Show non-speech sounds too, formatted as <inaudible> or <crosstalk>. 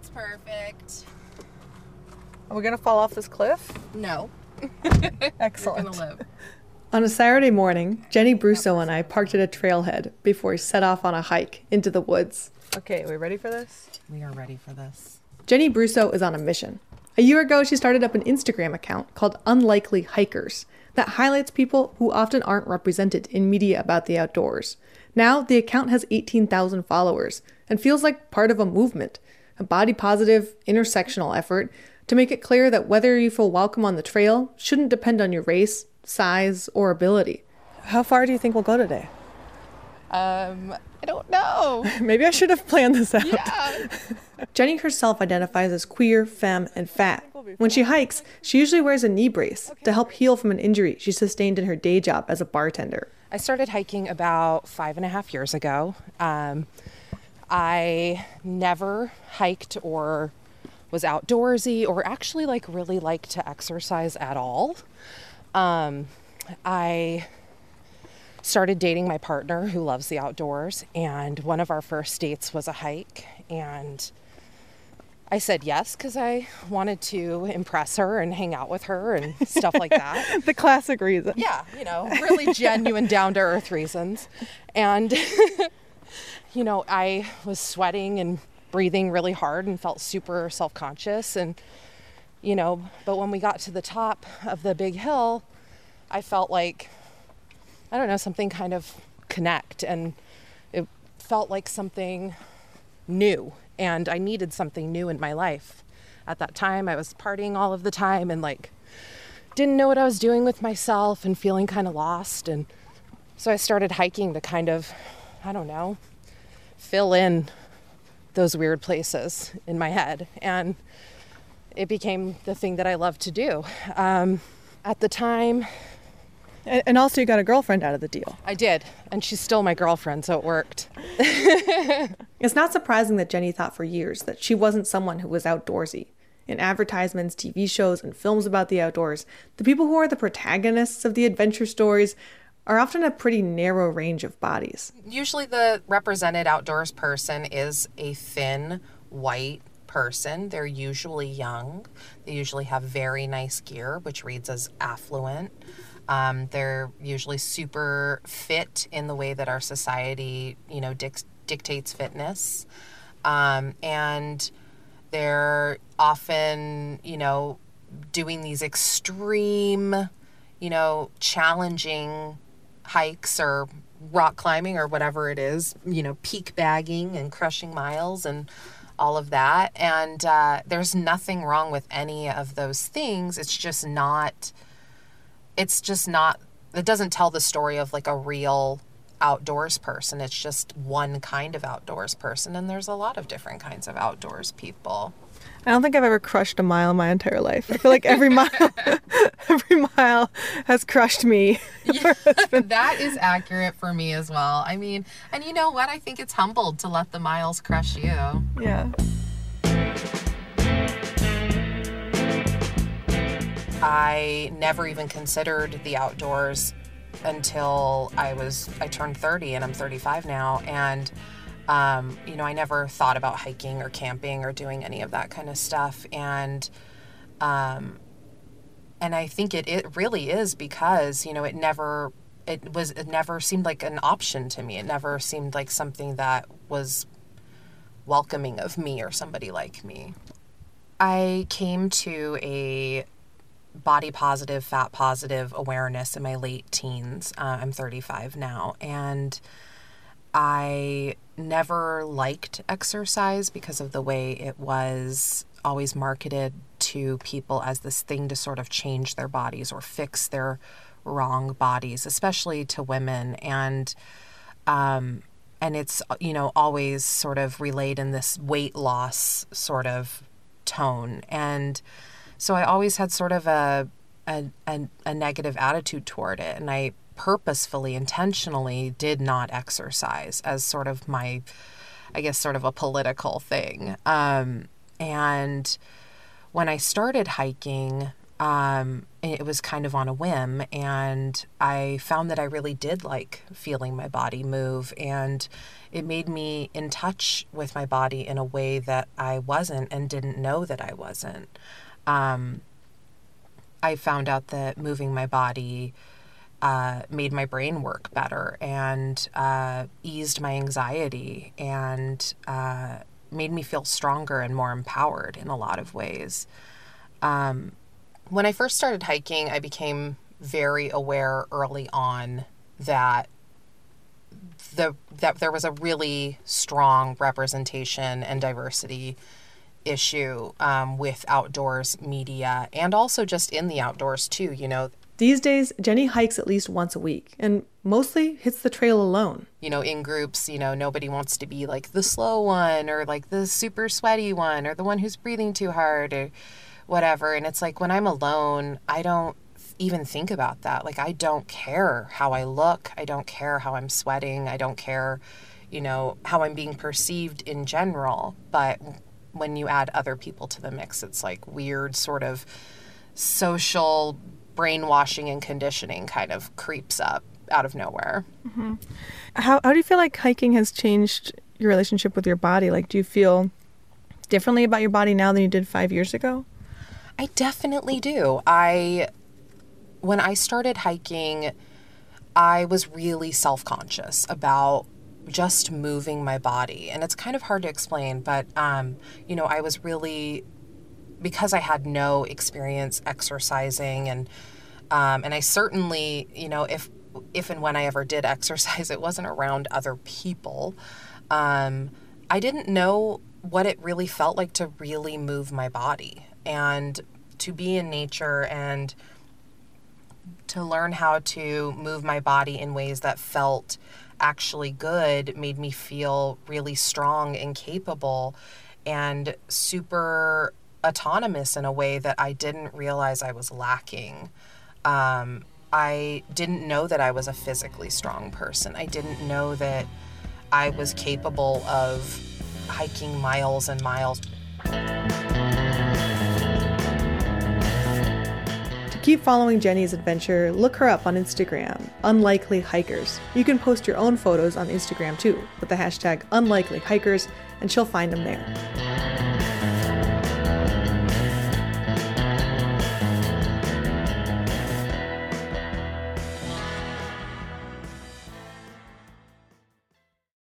It's perfect. Are we gonna fall off this cliff? No. <laughs> Excellent. Gonna live. On a Saturday morning, Jenny Bruso and I parked at a trailhead before we set off on a hike into the woods. Okay, are we ready for this? We are ready for this. Jenny Bruso is on a mission. A year ago, she started up an Instagram account called Unlikely Hikers that highlights people who often aren't represented in media about the outdoors. Now, the account has 18,000 followers and feels like part of a movement, a body positive, intersectional effort to make it clear that whether you feel welcome on the trail shouldn't depend on your race, size, or ability. How far do you think we'll go today? Um, I don't know. <laughs> Maybe I should have planned this out. Yeah. <laughs> Jenny herself identifies as queer, femme, and fat. When she hikes, she usually wears a knee brace to help heal from an injury she sustained in her day job as a bartender. I started hiking about five and a half years ago. Um, I never hiked or was outdoorsy or actually like really liked to exercise at all. Um, I started dating my partner who loves the outdoors, and one of our first dates was a hike. And I said yes because I wanted to impress her and hang out with her and stuff like that. <laughs> The classic reason. Yeah, you know, really genuine, <laughs> down to earth reasons. And, <laughs> you know, I was sweating and breathing really hard and felt super self conscious. And, you know, but when we got to the top of the big hill, I felt like, I don't know, something kind of connect. And it felt like something new. And I needed something new in my life. At that time, I was partying all of the time and like didn't know what I was doing with myself and feeling kind of lost. And so I started hiking to kind of, I don't know, fill in those weird places in my head. And it became the thing that I love to do. Um, at the time, And, and also, you got a girlfriend out of the deal. I did. And she's still my girlfriend, so it worked. <laughs> It's not surprising that Jenny thought for years that she wasn't someone who was outdoorsy. In advertisements, TV shows, and films about the outdoors, the people who are the protagonists of the adventure stories are often a pretty narrow range of bodies. Usually, the represented outdoors person is a thin, white person. They're usually young. They usually have very nice gear, which reads as affluent. Um, they're usually super fit in the way that our society, you know, dic- dictates fitness. Um, and they're often, you know, doing these extreme, you know, challenging hikes or rock climbing or whatever it is, you know, peak bagging and crushing miles and all of that. And uh, there's nothing wrong with any of those things. It's just not, it's just not, it doesn't tell the story of like a real outdoors person. It's just one kind of outdoors person. And there's a lot of different kinds of outdoors people. I don't think I've ever crushed a mile in my entire life. I feel like every <laughs> mile, every <laughs> mile has crushed me. <laughs> <laughs> Yeah, that is accurate for me as well. I mean, and you know what? I think it's humbled to let the miles crush you. Yeah. I never even considered the outdoors until I was I turned 30 and I'm 35 now and um, you know I never thought about hiking or camping or doing any of that kind of stuff and um, and I think it it really is because you know it never it was it never seemed like an option to me it never seemed like something that was welcoming of me or somebody like me I came to a body positive, fat positive awareness in my late teens. Uh, I'm 35 now. And I never liked exercise because of the way it was always marketed to people as this thing to sort of change their bodies or fix their wrong bodies, especially to women. And, um, and it's, you know, always sort of relayed in this weight loss sort of tone. And, so I always had sort of a, a, a, a negative attitude toward it. And I purposefully, intentionally did not exercise as sort of my, I guess, sort of a political thing. Um, and when I started hiking, um, it was kind of on a whim. And I found that I really did like feeling my body move. And it made me in touch with my body in a way that I wasn't and didn't know that I wasn't. Um, I found out that moving my body uh, made my brain work better and uh, eased my anxiety and uh, made me feel stronger and more empowered in a lot of ways. Um, when I first started hiking, I became very aware early on that the that there was a really strong representation and diversity issue um, with outdoors media and also just in the outdoors too. You know, these days, Jenny hikes at least once a week and mostly hits the trail alone. You know, in groups, you know, nobody wants to be like the slow one or like the super sweaty one or the one who's breathing too hard or whatever. And it's like when I'm alone, I don't even think about that. Like, I don't care how I look, I don't care how I'm sweating, I don't care, you know, how I'm being perceived in general. But when you add other people to the mix, it's like weird sort of social brainwashing and conditioning kind of creeps up out of nowhere. Mm-hmm. How, how do you feel like hiking has changed your relationship with your body? Like, do you feel differently about your body now than you did five years ago? I definitely do. I, when I started hiking, I was really self conscious about just moving my body. And it's kind of hard to explain, but, um, you know, I was really because I had no experience exercising and um, and I certainly, you know, if if and when I ever did <laughs> exercise, it wasn't around other people. Um, I didn't know what it really felt like to really move my body and to be in nature and to learn how to move my body in ways that felt actually good made me feel really strong and capable and super autonomous in a way that I didn't realize I was lacking. Um, I didn't know that I was a physically strong person. I didn't know that I was capable of hiking miles and miles. To keep following Jenny's adventure, look her up on Instagram, Unlikely Hikers. You can post your own photos on Instagram too, with the hashtag Unlikely Hikers, and she'll find them there.